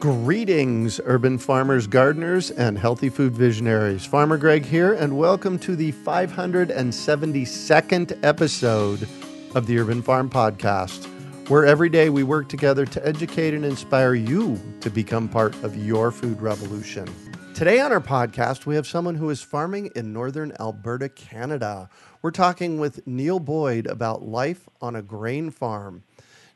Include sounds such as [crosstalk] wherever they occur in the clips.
Greetings, urban farmers, gardeners, and healthy food visionaries. Farmer Greg here, and welcome to the 572nd episode of the Urban Farm Podcast, where every day we work together to educate and inspire you to become part of your food revolution. Today on our podcast, we have someone who is farming in northern Alberta, Canada. We're talking with Neil Boyd about life on a grain farm.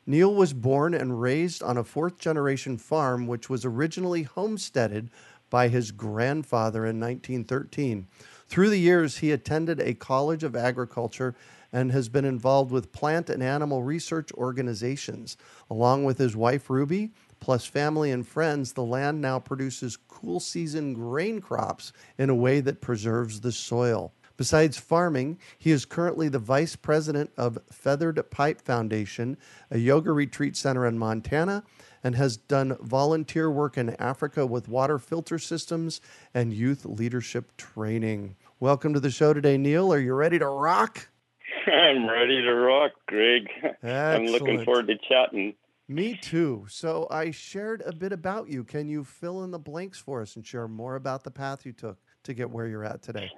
Neil was born and raised on a fourth generation farm, which was originally homesteaded by his grandfather in 1913. Through the years, he attended a college of agriculture and has been involved with plant and animal research organizations. Along with his wife, Ruby, plus family and friends, the land now produces cool season grain crops in a way that preserves the soil. Besides farming, he is currently the vice president of Feathered Pipe Foundation, a yoga retreat center in Montana, and has done volunteer work in Africa with water filter systems and youth leadership training. Welcome to the show today, Neil. Are you ready to rock? I'm ready to rock, Greg. Excellent. I'm looking forward to chatting. Me too. So I shared a bit about you. Can you fill in the blanks for us and share more about the path you took to get where you're at today?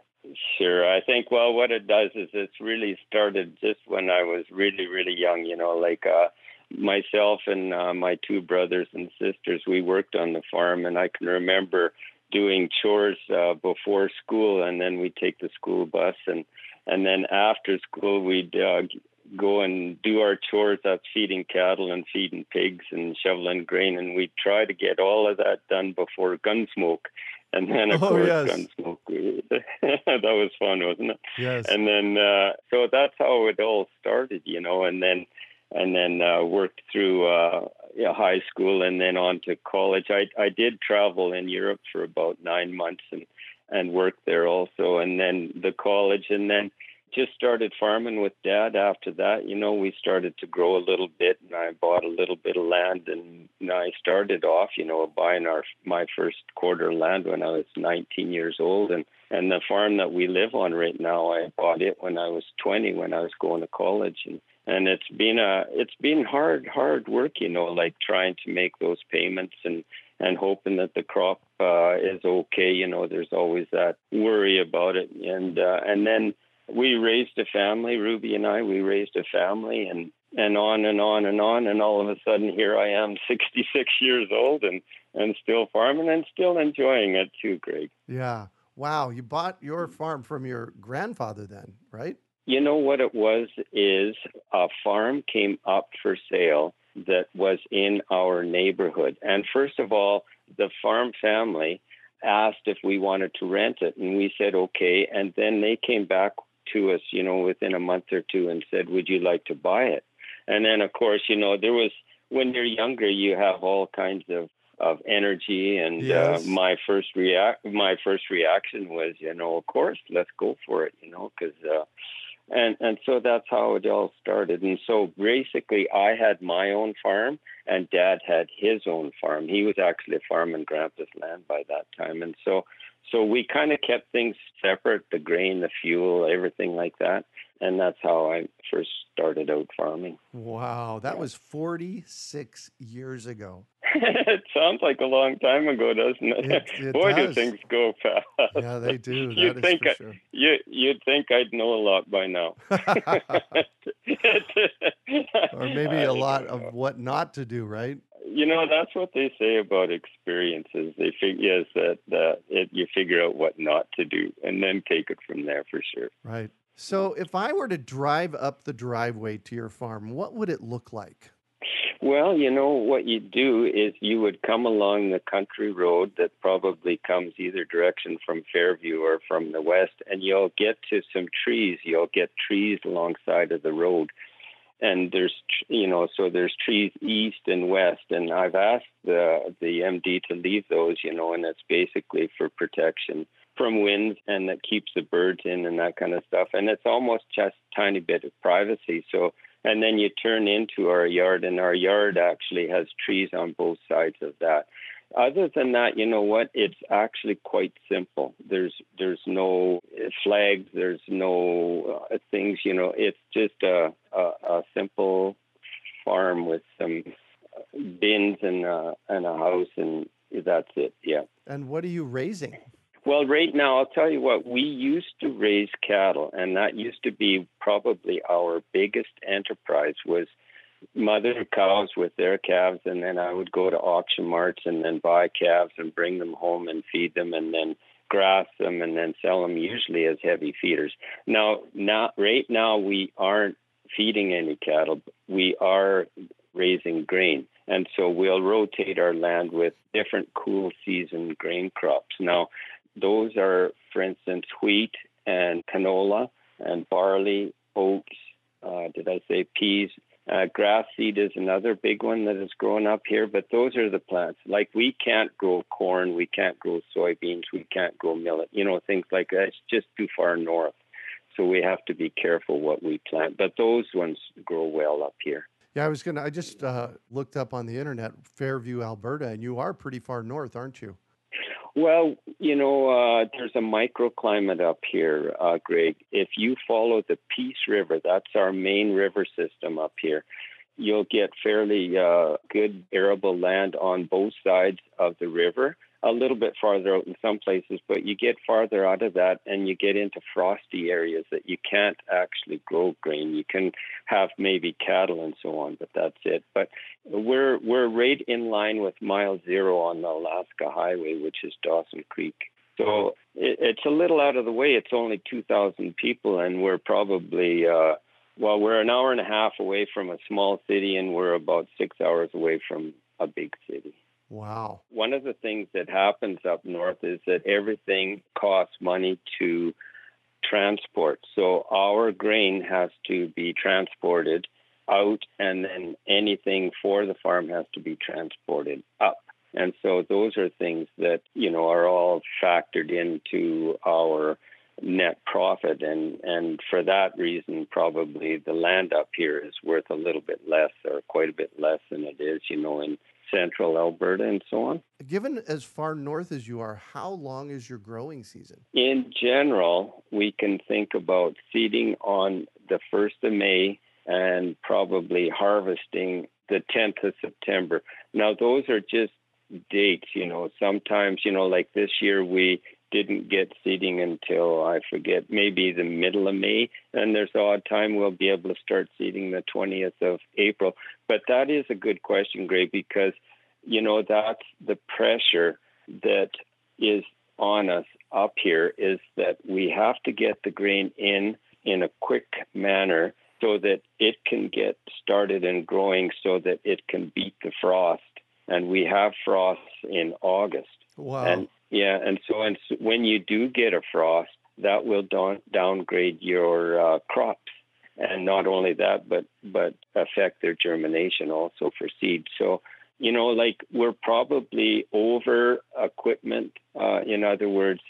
Sure. I think, well, what it does is it's really started just when I was really, really young, you know, like uh, myself and uh, my two brothers and sisters, we worked on the farm, and I can remember doing chores uh, before school, and then we'd take the school bus, and and then after school we'd uh, go and do our chores. That's feeding cattle and feeding pigs and shoveling grain, and we'd try to get all of that done before Gunsmoke. And then, of Oh, course, yes. Gunsmoke. [laughs] that was fun, wasn't it? Yes. and then uh, so that's how it all started, you know, and then and then uh, worked through uh, yeah, high school and then on to college. I I did travel in Europe for about nine months and and worked there also, and then the college, and then just started farming with dad after that. You know, we started to grow a little bit, and I bought a little bit of land, and I started off, you know, buying our my first quarter land when I was 19 years old, and and the farm that we live on right now, I bought it when I was 20, when I was going to college, and and it's been a it's been hard hard work, you know, like trying to make those payments and and hoping that the crop uh, is okay. You know, there's always that worry about it, and uh, and then we raised a family. Ruby and I, we raised a family, and and on and on and on, and all of a sudden here I am, [laughs] 66 years old, and and still farming and still enjoying it too, Greg. Yeah. Wow. You bought your farm from your grandfather then, right? You know what it was is a farm came up for sale that was in our neighborhood. And first of all, the farm family asked if we wanted to rent it and we said okay and then they came back to us, you know, within a month or two and said, "Would you like to buy it?" And then of course, you know, there was when you're younger you have all kinds of of energy and Yes. uh, my first react my first reaction was, you know, of course, let's go for it, you know, cuz uh and and so that's how it all started and so basically i had my own farm and dad had his own farm he was actually a farming grandpa's land by that time and so so we kind of kept things separate the grain the fuel everything like that and that's how I first started out farming. Wow, that was 46 years ago. [laughs] it sounds like a long time ago, doesn't it? It, [laughs] it Boy, does. do things go fast. Yeah, they do. [laughs] You'd is think I- sure. You, you'd think I'd know a lot by now. or maybe a lot know. of what not to do, right? You know, that's what they say about experiences. They figure that that it, you figure out what not to do, and then take it from there for sure. Right. So if I were to drive up the driveway to your farm, what would it look like? Well, you know what you do is you would come along the country road that probably comes either direction from Fairview or from the west, and you'll get to some trees. You'll get trees alongside of the road, and there's you know so there's trees east and west, and I've asked the the MD to leave those, you know, and it's basically for protection from winds and that keeps the birds in and that kind of stuff, and it's almost just tiny bit of privacy. So and then you turn into our yard and our yard actually has trees on both sides of that other than that you know what? It's actually quite simple. There's there's no flags there's no uh, things you know it's just a, a a simple farm with some bins and uh, and a house and that's it yeah. And what are you raising? well, right now, I'll tell you what, we used to raise cattle, and that used to be probably our biggest enterprise was mother cows with their calves, and then I would go to auction marts and then buy calves and bring them home and feed them and then grass them and then sell them usually as heavy feeders. Now, not right now we aren't feeding any cattle. We are raising grain. And so we'll rotate our land with different cool season grain crops. Now, those are, for instance, wheat and canola and barley, oats. Uh, did I say peas? Uh, grass seed is another big one that is growing up here, but those are the plants. Like we can't grow corn, we can't grow soybeans, we can't grow millet, you know, things like that. It's just too far north. So we have to be careful what we plant. But those ones grow well up here. Yeah, I was gonna. I just uh, looked up on the internet, Fairview, Alberta, and you are pretty far north, aren't you? Well, you know, uh, there's a microclimate up here, uh, Greg. If you follow the Peace River, that's our main river system up here, you'll get fairly uh, good arable land on both sides of the river. A little bit farther out in some places, but you get farther out of that and you get into frosty areas that you can't actually grow grain. You can have maybe cattle and so on, but that's it. But we're we're right in line with mile zero on the Alaska Highway, which is Dawson Creek. So it, it's a little out of the way. It's only 2,000 people, and we're probably uh, well, we're an hour and a half away from a small city, and we're about six hours away from a big city. Wow. One of the things that happens up north is that everything costs money to transport. So our grain has to be transported out, and then anything for the farm has to be transported up. And so those are things that, you know, are all factored into our net profit and and for that reason probably the land up here is worth a little bit less or quite a bit less than it is, you know, in central Alberta and so on. Given as far north as you are, how long is your growing season? In general, we can think about seeding on the 1st of May and probably harvesting the 10th of September. Now, those are just dates, you know. Sometimes, you know, like this year, we didn't get seeding until I forget, maybe the middle of May. And there's a odd time we'll be able to start seeding the 20th of April. But that is a good question, Greg, because, you know, that's the pressure that is on us up here is that we have to get the grain in in a quick manner so that it can get started and growing so that it can beat the frost. And we have frosts in August. Wow. And yeah, and so and so when you do get a frost, that will down, downgrade your uh, crops, and not only that, but but affect their germination also for seed. So you know, like we're probably over equipment. Uh, in other words,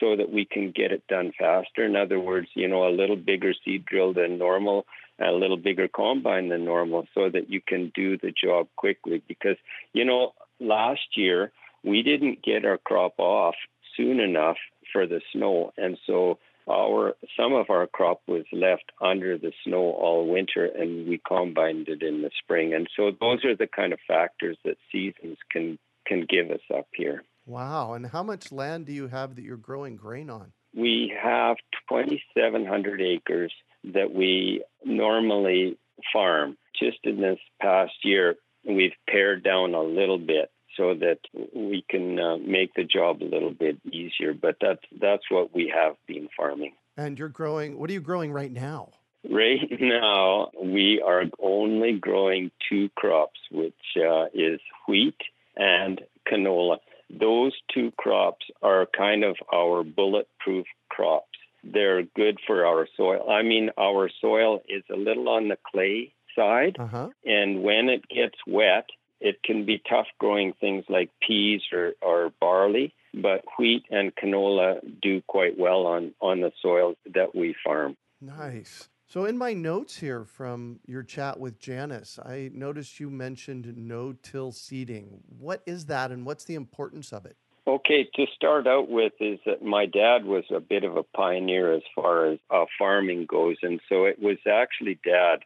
so that we can get it done faster. In other words, you know, a little bigger seed drill than normal, a little bigger combine than normal, so that you can do the job quickly. Because you know, last year we didn't get our crop off soon enough for the snow, and so our some of our crop was left under the snow all winter and we combined it in the spring. And so those are the kind of factors that seasons can can give us up here. Wow. And how much land do you have that you're growing grain on? We have 2700 acres that we normally farm. Just in this past year we've pared down a little bit so that we can uh, make the job a little bit easier. But that's that's what we have been farming. And you're growing. What are you growing right now? Right now, we are only growing two crops, which uh, is wheat and canola. Those two crops are kind of our bulletproof crops. They're good for our soil. I mean, our soil is a little on the clay side, uh-huh. and when it gets wet, it can be tough growing things like peas or, or barley, but wheat and canola do quite well on, on the soils that we farm. Nice. So, in my notes here from your chat with Janice, I noticed you mentioned no till seeding. What is that and what's the importance of it? Okay, to start out with, is that my dad was a bit of a pioneer as far as uh, farming goes. And so it was actually dad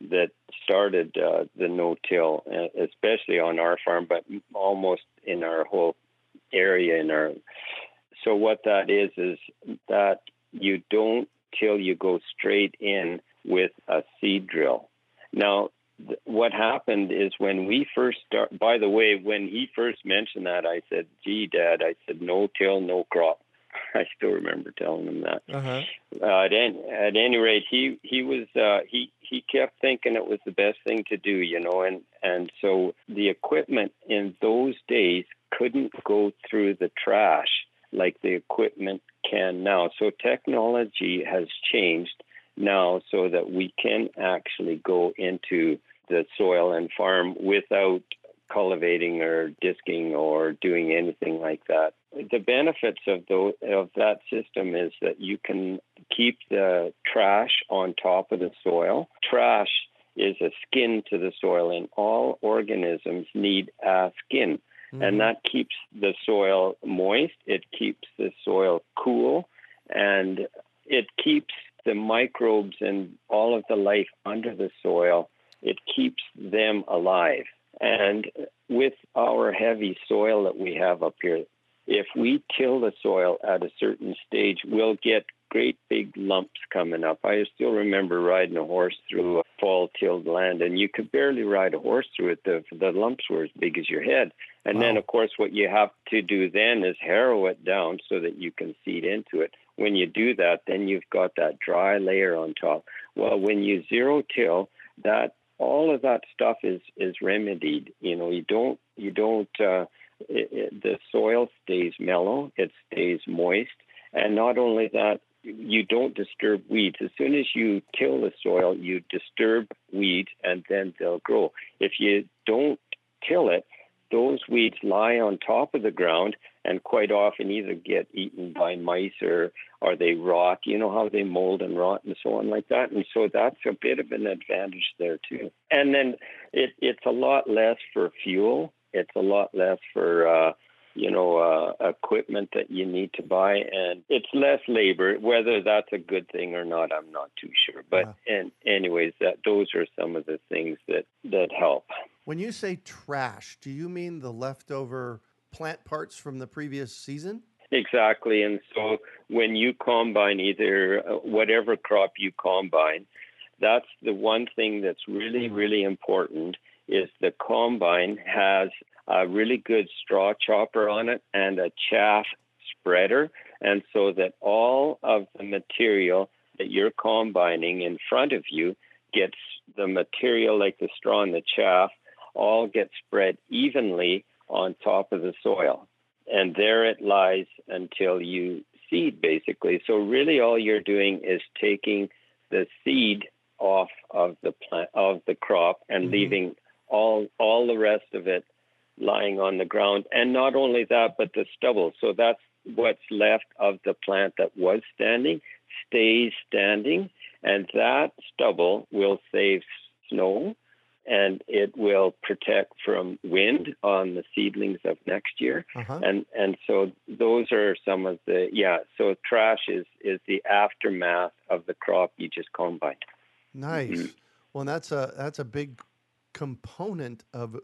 that started uh, the no-till, uh, especially on our farm, but almost in our whole area. In our so what that is is that you don't till you go straight in with a seed drill. Now, th- what happened is when we first start. By the way, when he first mentioned that, I said, "Gee, Dad," I said, "No till, no crop." I still remember telling him that. Uh-huh. Uh, at, any, at any rate, he he was uh, he he kept thinking it was the best thing to do, you know, and and so the equipment in those days couldn't go through the trash like the equipment can now. So technology has changed now so that we can actually go into the soil and farm without cultivating or disking or doing anything like that. The benefits of the, of that system is that you can keep the trash on top of the soil. Trash is a skin to the soil, and all organisms need a skin. Mm-hmm. And that keeps the soil moist, it keeps the soil cool, and it keeps the microbes and all of the life under the soil, it keeps them alive. And with our heavy soil that we have up here, if we till the soil at a certain stage, we'll get great big lumps coming up. I still remember riding a horse through a fall tilled land, and you could barely ride a horse through it. The, the lumps were as big as your head. And wow. then, of course, what you have to do then is harrow it down so that you can seed into it. When you do that, then you've got that dry layer on top. Well, when you zero till, that all of that stuff is is remedied. You know, you don't you don't uh, it, it, the soil stays mellow, it stays moist, and not only that, you don't disturb weeds. As soon as you till the soil, you disturb weeds, and then they'll grow. If you don't till it, those weeds lie on top of the ground and quite often either get eaten by mice or or they rot. You know how they mold and rot and so on like that. And so that's a bit of an advantage there too. And then it, it's a lot less for fuel. It's a lot less for uh, you know uh, equipment that you need to buy, and it's less labor. Whether that's a good thing or not, I'm not too sure. But and anyways, that those are some of the things that that help. When you say trash, do you mean the leftover plant parts from the previous season? Exactly. And so when you combine either uh, whatever crop you combine, that's the one thing that's really, really important is the combine has a really good straw chopper on it and a chaff spreader. And so that all of the material that you're combining in front of you gets the material like the straw and the chaff all get spread evenly on top of the soil. And there it lies until you seed, basically. So, really, all you're doing is taking the seed off of the plant of the crop and mm-hmm. leaving all all the rest of it lying on the ground and not only that but the stubble so that's what's left of the plant that was standing stays standing and that stubble will save snow and it will protect from wind on the seedlings of next year. Uh-huh. And and so those are some of the yeah. So trash is is the aftermath of the crop you just combined. Nice. Mm-hmm. Well, that's a that's a big component of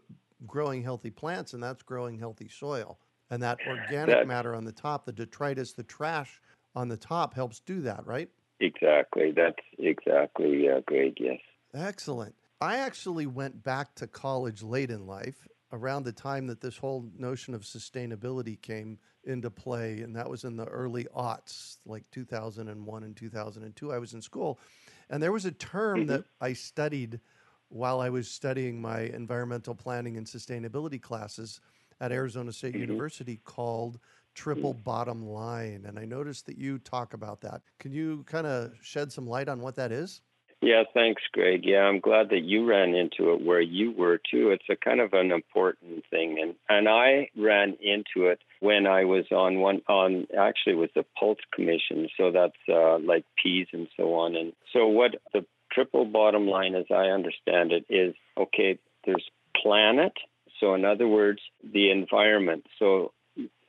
growing healthy plants, and that's growing healthy soil. And that organic that, matter on the top, the detritus, the trash on the top helps do that, right? Exactly. That's exactly uh, great. Yes. Excellent. I actually went back to college late in life around the time that this whole notion of sustainability came into play, and that was in the early aughts, like 2001 and 2002. I was in school, and there was a term mm-hmm. that I studied while I was studying my environmental planning and sustainability classes at Arizona State mm-hmm. University called triple mm. bottom line. And I noticed that you talk about that. Can you kind of shed some light on what that is? Yeah, thanks, Greg. Yeah, I'm glad that you ran into it where you were too. It's a kind of an important thing, and and I ran into it when I was on one on actually it was the Pulse Commission, so that's uh, like peas and so on. And so what the triple bottom line, as I understand it, is okay. There's planet, so in other words, the environment. So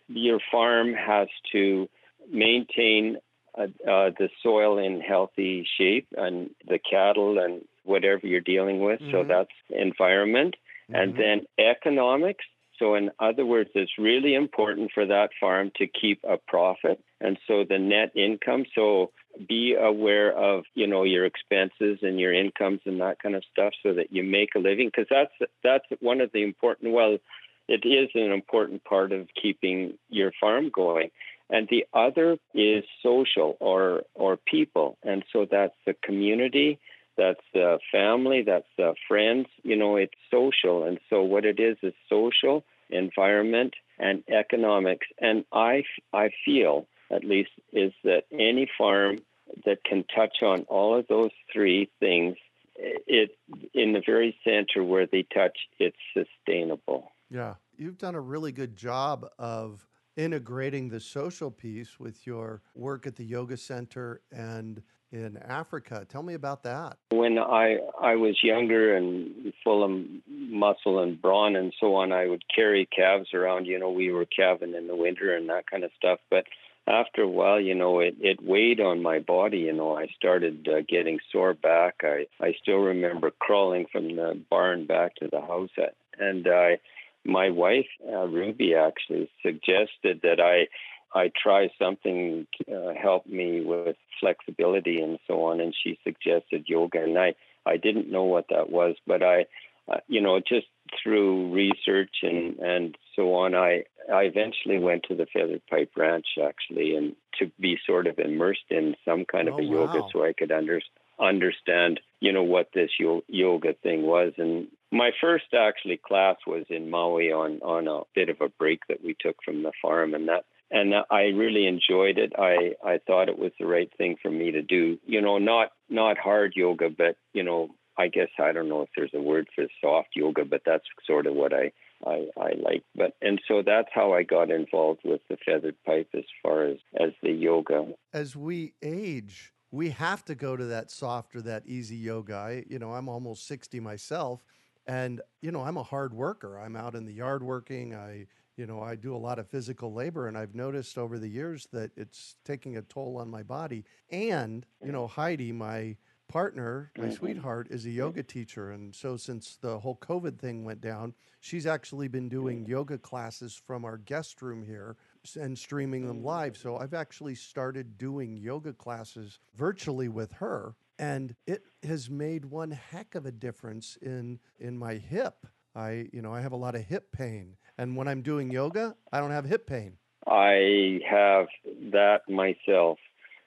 your farm has to maintain uh, uh, the soil in healthy shape and the cattle and whatever you're dealing with. Mm-hmm. So that's environment. Mm-hmm. And then economics. So, in other words, it's really important for that farm to keep a profit. And so the net income. So be aware of you know your expenses and your incomes and that kind of stuff so that you make a living because that's that's one of the important well it is an important part of keeping your farm going and the other is social or or people. And so that's the community that's the family that's the friends. You know it's social. And so what it is is social environment and economics. And i i feel at least is that any farm that can touch on all of those three things it in the very center where they touch it's sustainable. Yeah. You've done a really good job of integrating the social piece with your work at the yoga center and in Africa. Tell me about that. When I I was younger and full of muscle and brawn and so on, I would carry calves around. You know, we were calving in the winter and that kind of stuff. But after a while, you know, it, it weighed on my body. You know, I started uh, getting sore back. I, I still remember crawling from the barn back to the house. At, and I my wife uh, Ruby actually suggested that I I try something to uh, help me with flexibility and so on, and she suggested yoga, and I I didn't know what that was, but I uh, you know just through research and and so on, I I eventually went to the Feathered Pipe Ranch actually, and to be sort of immersed in some kind of oh, a yoga, wow. so I could understand understand, you know, what this yoga thing was. And my first actually class was in Maui on on a bit of a break that we took from the farm, and that and I really enjoyed it. I I thought it was the right thing for me to do. You know, not not hard yoga, but you know, I guess I don't know if there's a word for soft yoga, but that's sort of what I I, I like. But and so that's how I got involved with the feathered pipe as far as as the yoga. As we age, we have to go to that softer, that easy yoga. I, you know, I'm almost 60 myself and, you know, I'm a hard worker. I'm out in the yard working. I, you know, I do a lot of physical labor and I've noticed over the years that it's taking a toll on my body. And, you know, Heidi, my partner, my mm-hmm. sweetheart, is a yoga teacher. And so since the whole COVID thing went down, she's actually been doing yoga classes from our guest room here and streaming them live. So I've actually started doing yoga classes virtually with her and it has made one heck of a difference in in my hip. I, you know, I have a lot of hip pain and when I'm doing yoga, I don't have hip pain. I have that myself.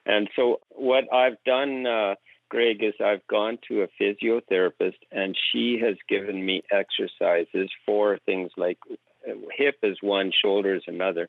And so what I've done uh, Greg, is I've gone to a physiotherapist and she has given me exercises for things like uh, hip is one, shoulder is another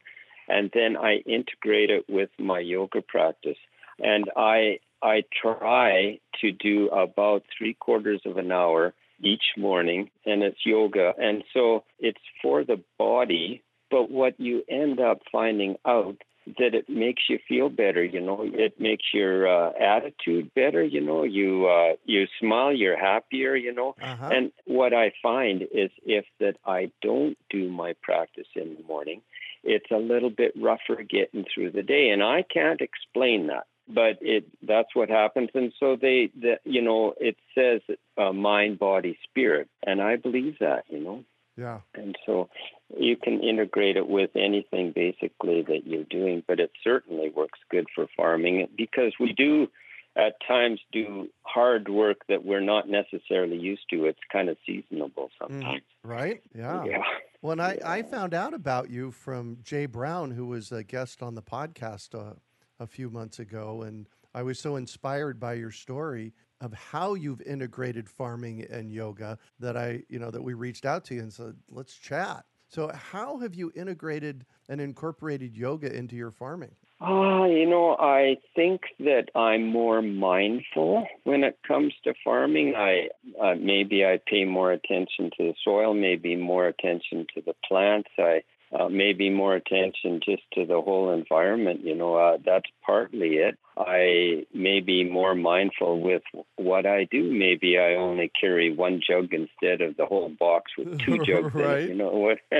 and then I integrate it with my yoga practice. And I I try to do about three quarters of an hour each morning, and it's yoga. And so it's for the body. But what you end up finding out that it makes you feel better. You know, it makes your uh, attitude better. You know, you uh, you smile, you're happier. You know, uh-huh. and what I find is if that I don't do my practice in the morning, it's a little bit rougher getting through the day, and I can't explain that but it that's what happens and so they the, you know it says uh, mind body spirit and i believe that you know yeah. And so you can integrate it with anything basically that you're doing, but it certainly works good for farming because we do at times do hard work that we're not necessarily used to. It's kind of seasonable sometimes. Mm, right? Yeah. Yeah. When I, yeah. I found out about you from Jay Brown, who was a guest on the podcast uh, a few months ago, and I was so inspired by your story of how you've integrated farming and yoga that I, you know, that we reached out to you and said, let's chat. So, how have you integrated and incorporated yoga into your farming? Uh, you know, I think that I'm more mindful when it comes to farming. I uh, maybe I pay more attention to the soil, maybe more attention to the plants. I uh, maybe more attention just to the whole environment. You know, uh, that's partly it. I may be more mindful with what I do. Maybe I only carry one jug instead of the whole box with two [laughs] jugs. right. In you know what? [laughs]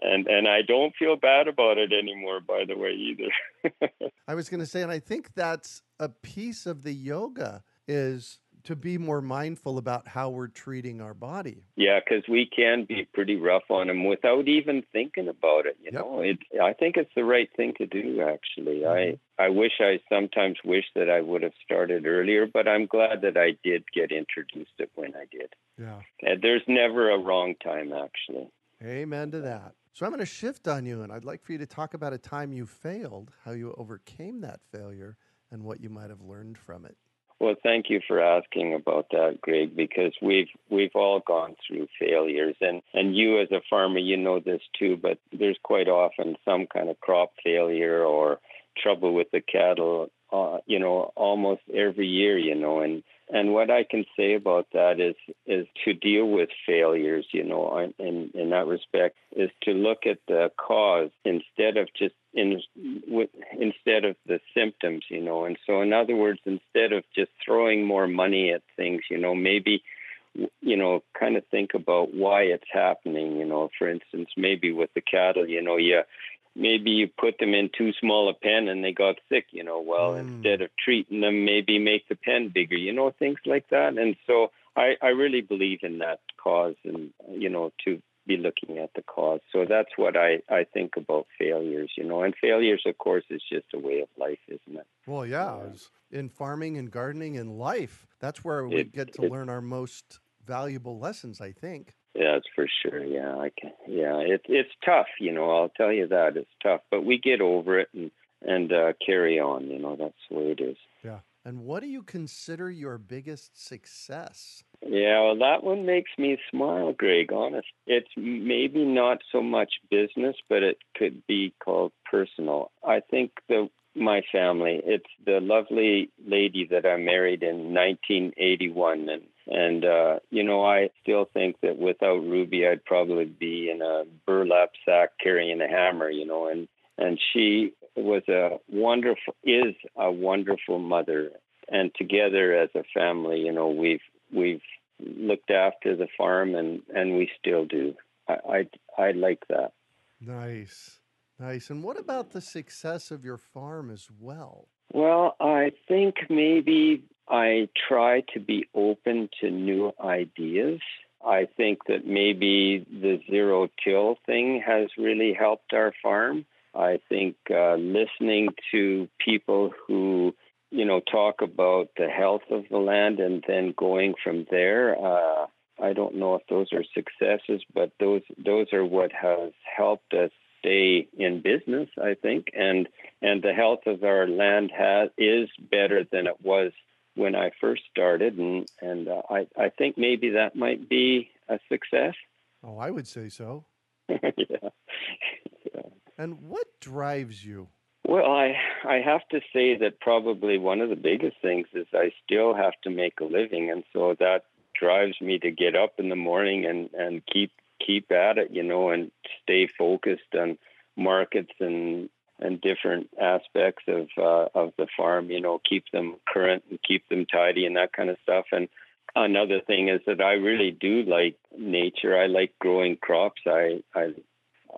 and and I don't feel bad about it anymore. By the way, either. [laughs] I was going to say, and I think that's a piece of the yoga is to be more mindful about how we're treating our body. Yeah, because we can be pretty rough on them without even thinking about it. You yep. know, it. I think it's the right thing to do. Actually, mm-hmm. I I wish I sometimes wish that I would have started earlier, but I'm glad that I did get introduced it when I did. Yeah, and there's never a wrong time, actually. Amen to that. So I'm going to shift on you, and I'd like for you to talk about a time you failed, how you overcame that failure, and what you might have learned from it. Well, thank you for asking about that, Greg, because we've we've all gone through failures, and and you as a farmer, you know this too. But there's quite often some kind of crop failure or trouble with the cattle, uh, you know, almost every year, you know, and and what I can say about that is is to deal with failures, you know, in in that respect, is to look at the cause instead of just in instead of the symptoms, you know. And so, in other words, instead of just throwing more money at things, you know, maybe you know, kind of think about why it's happening. You know, for instance, maybe with the cattle, you know, you maybe you put them in too small a pen and they got sick, you know, well, mm. instead of treating them, maybe make the pen bigger, you know, things like that. And so I, I really believe in that cause and, you know, to be looking at the cause. So that's what I, I think about failures, you know, and failures, of course, is just a way of life, isn't it? Well, yeah, in farming and gardening and life, that's where we it, get to learn our most valuable lessons, I think. Yeah, that's for sure. Yeah, I can. Yeah, it's it's tough. You know, I'll tell you that it's tough, but we get over it and and uh, carry on. You know, that's the way it is. Yeah. And what do you consider your biggest success? Yeah, well, that one makes me smile, Greg. Honest, it's maybe not so much business, but it could be called personal. I think the my family. It's the lovely lady that I married in 1981, and and uh, you know I still think that without Ruby, I'd probably be in a burlap sack carrying a hammer, you know. And and she was a wonderful, is a wonderful mother, and together as a family, you know, we've we've looked after the farm, and and we still do. I I, I like that. Nice. Nice. And what about the success of your farm as well? Well, I think maybe I try to be open to new ideas. I think that maybe the zero till thing has really helped our farm. I think uh, listening to people who, you know, talk about the health of the land and then going from there. Uh, I don't know if those are successes, but those those are what has helped us stay in business, I think, and and the health of our land has is better than it was when I first started, and and uh, I I think maybe that might be a success. Oh, I would say so. yeah. [laughs] yeah. And what drives you? Well, I I have to say that probably one of the biggest things is I still have to make a living, and so that drives me to get up in the morning and and keep keep at it, you know, and stay focused on markets and and different aspects of uh, of the farm. You know, keep them current and keep them tidy and that kind of stuff. And another thing is that I really do like nature. I like growing crops. I I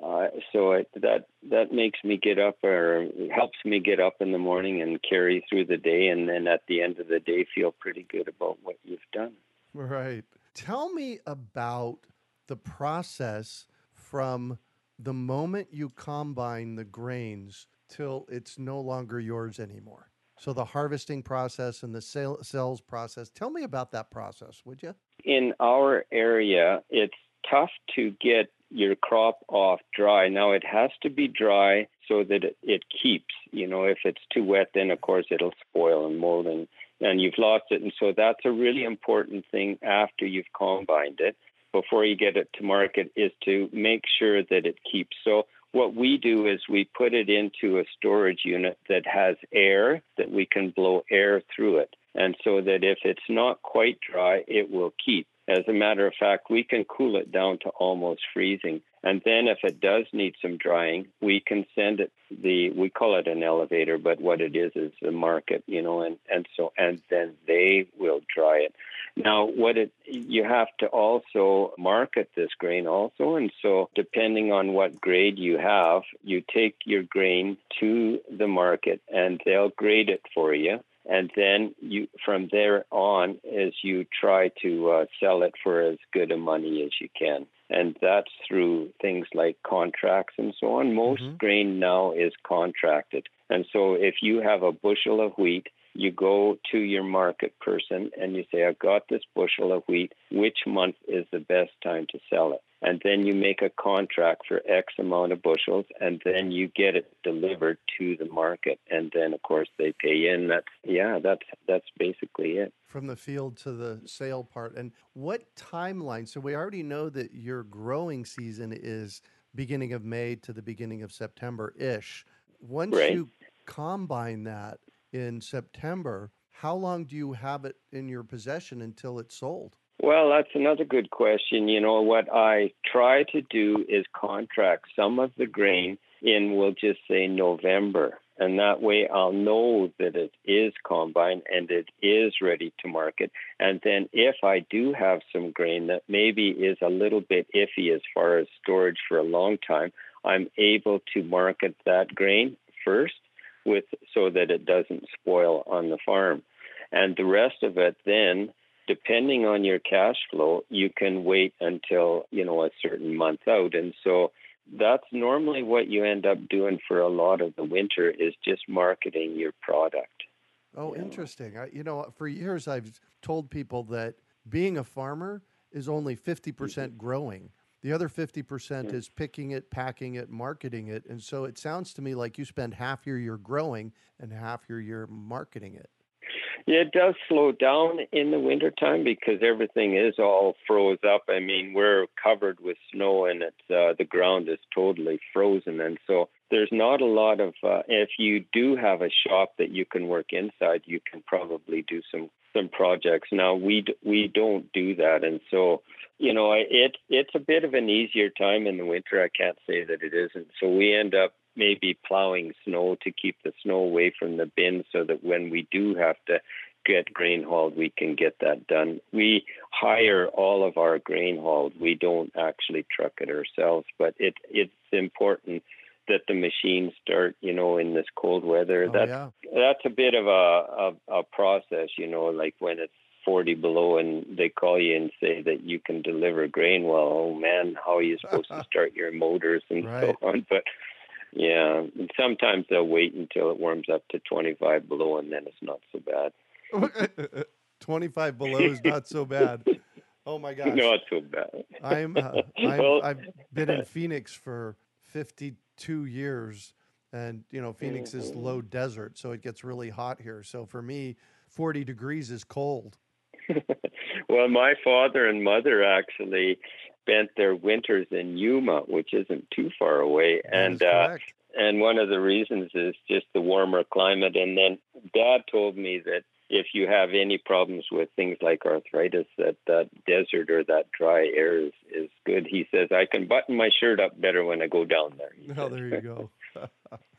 uh, so it, that that makes me get up or helps me get up in the morning and carry through the day, and then at the end of the day, feel pretty good about what you've done. Right. Tell me about the process from the moment you combine the grains till it's no longer yours anymore. So the harvesting process and the sale, sales process. Tell me about that process, would you? In our area, it's tough to get your crop off dry. Now it has to be dry so that it, it keeps. You know, if it's too wet, then of course it'll spoil and mold and, and you've lost it. And so that's a really important thing after you've combined it before you get it to market is to make sure that it keeps. So what we do is we put it into a storage unit that has air that we can blow air through it. And so that if it's not quite dry, it will keep. As a matter of fact, we can cool it down to almost freezing. And then if it does need some drying, we can send it the we call it an elevator, but what it is is the market, you know, and, and so and then they will dry it. Now what it you have to also market this grain also and so depending on what grade you have, you take your grain to the market and they'll grade it for you and then you from there on as you try to uh, sell it for as good a money as you can and that's through things like contracts and so on most mm-hmm. grain now is contracted and so if you have a bushel of wheat you go to your market person and you say i've got this bushel of wheat which month is the best time to sell it and then you make a contract for X amount of bushels, and then you get it delivered to the market, and then of course they pay in. That's yeah, that's that's basically it. From the field to the sale part, and what timeline? So we already know that your growing season is beginning of May to the beginning of September ish. Once right. you combine that in September, how long do you have it in your possession until it's sold? Well, that's another good question. You know, what I try to do is contract some of the grain in, we'll just say November. And that way I'll know that it is combined and it is ready to market. And then if I do have some grain that maybe is a little bit iffy as far as storage for a long time, I'm able to market that grain first with so that it doesn't spoil on the farm. And the rest of it then depending on your cash flow, you can wait until, you know, a certain month out. And so that's normally what you end up doing for a lot of the winter is just marketing your product. Oh, interesting. I, you know, for years I've told people that being a farmer is only 50% mm-hmm. growing. The other 50% is picking it, packing it, marketing it. And so it sounds to me like you spend half your year growing and half your year marketing it. Yeah, it does slow down in the wintertime because everything is all froze up. I mean, we're covered with snow and it's uh, the ground is totally frozen, and so there's not a lot of. Uh, if you do have a shop that you can work inside, you can probably do some some projects. Now we we don't do that, and so you know it it's a bit of an easier time in the winter. I can't say that it isn't. So we end up maybe plowing snow to keep the snow away from the bin so that when we do have to get grain hauled, we can get that done. We hire all of our grain hauled. We don't actually truck it ourselves, but it it's important that the machines start, you know, in this cold weather. Oh, that's yeah. that's a bit of a, a a process, you know, like when it's 40 below and they call you and say that you can deliver grain. Well, oh man, how are you supposed to [laughs] start your motors and right. so on? But yeah, and sometimes they'll wait until it warms up to 25 below, and then it's not so bad. [laughs] 25 below is not so bad. Oh my [laughs] gosh, not so bad. I'm, uh, I'm well, I've been in Phoenix for 52 years, and you know Phoenix is mm-hmm. low desert, so it gets really hot here. So for me, 40 degrees is cold. [laughs] well, my father and mother actually spent their winters in Yuma, which isn't too far away, and uh, and one of the reasons is just the warmer climate. And then Dad told me that if you have any problems with things like arthritis, that that desert or that dry air is, is good. He says I can button my shirt up better when I go down there. [laughs] Oh, there you go. [laughs]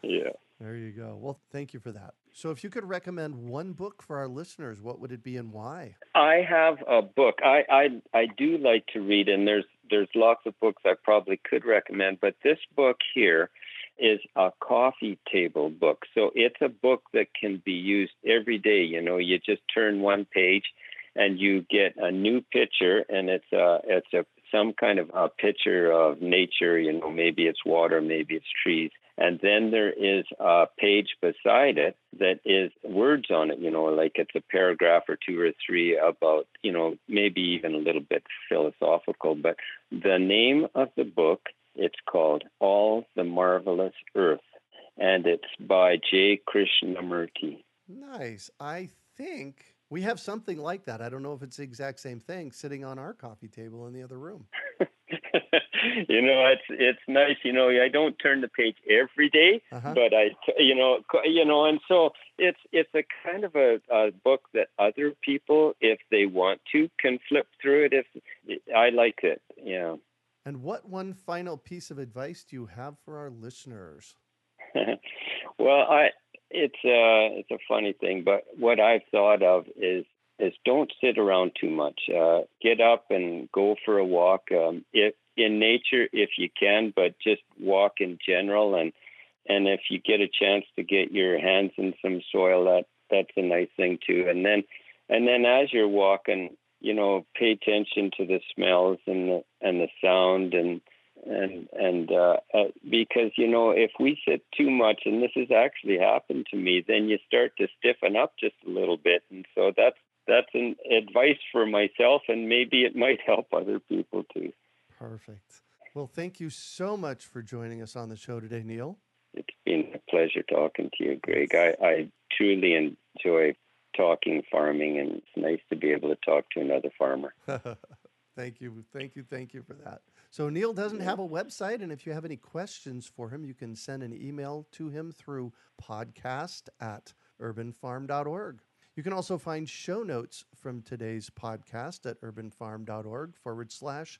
yeah. There you go. Well, thank you for that. So, if you could recommend one book for our listeners, what would it be and why? I have a book. I I, I do like to read, and there's there's lots of books I probably could recommend, but this book here is a coffee table book. So it's a book that can be used every day. You know, you just turn one page and you get a new picture, and it's a it's a some kind of a picture of nature. You know, maybe it's water, maybe it's trees, and then there is a page beside it that is words on it. You know, like it's a paragraph or two or three about you know maybe even a little bit philosophical. But the name of the book it's called All the Marvelous Earth, and it's by J. Krishnamurti. Nice. I think we have something like that. I don't know if it's the exact same thing sitting on our coffee table in the other room. [laughs] [laughs] you know, it's it's nice. You know, I don't turn the page every day, uh-huh. but I, you know, you know, and so it's it's a kind of a, a book that other people, if they want to, can flip through it. If I like it, yeah. And what one final piece of advice do you have for our listeners? [laughs] well, I it's a uh, it's a funny thing, but what I've thought of is is don't sit around too much. Uh, get up and go for a walk. Um, if in nature, if you can, but just walk in general, and and if you get a chance to get your hands in some soil, that that's a nice thing too. And then and then as you're walking, you know, pay attention to the smells and the and the sound and and and uh, uh, because you know if we sit too much, and this has actually happened to me, then you start to stiffen up just a little bit, and so that's that's an advice for myself, and maybe it might [laughs] help other people too. Perfect. Well, thank you so much for joining us on the show today, Neil. It's been a pleasure talking to you, Greg. I, I truly enjoy talking farming, and it's nice to be able to talk to another farmer. [laughs] thank you, thank you, thank you for that. So Neil doesn't have a website, and if you have any questions for him, you can send an email to him through podcast at urbanfarm.org. You can also find show notes from today's podcast at urbanfarm.org forward slash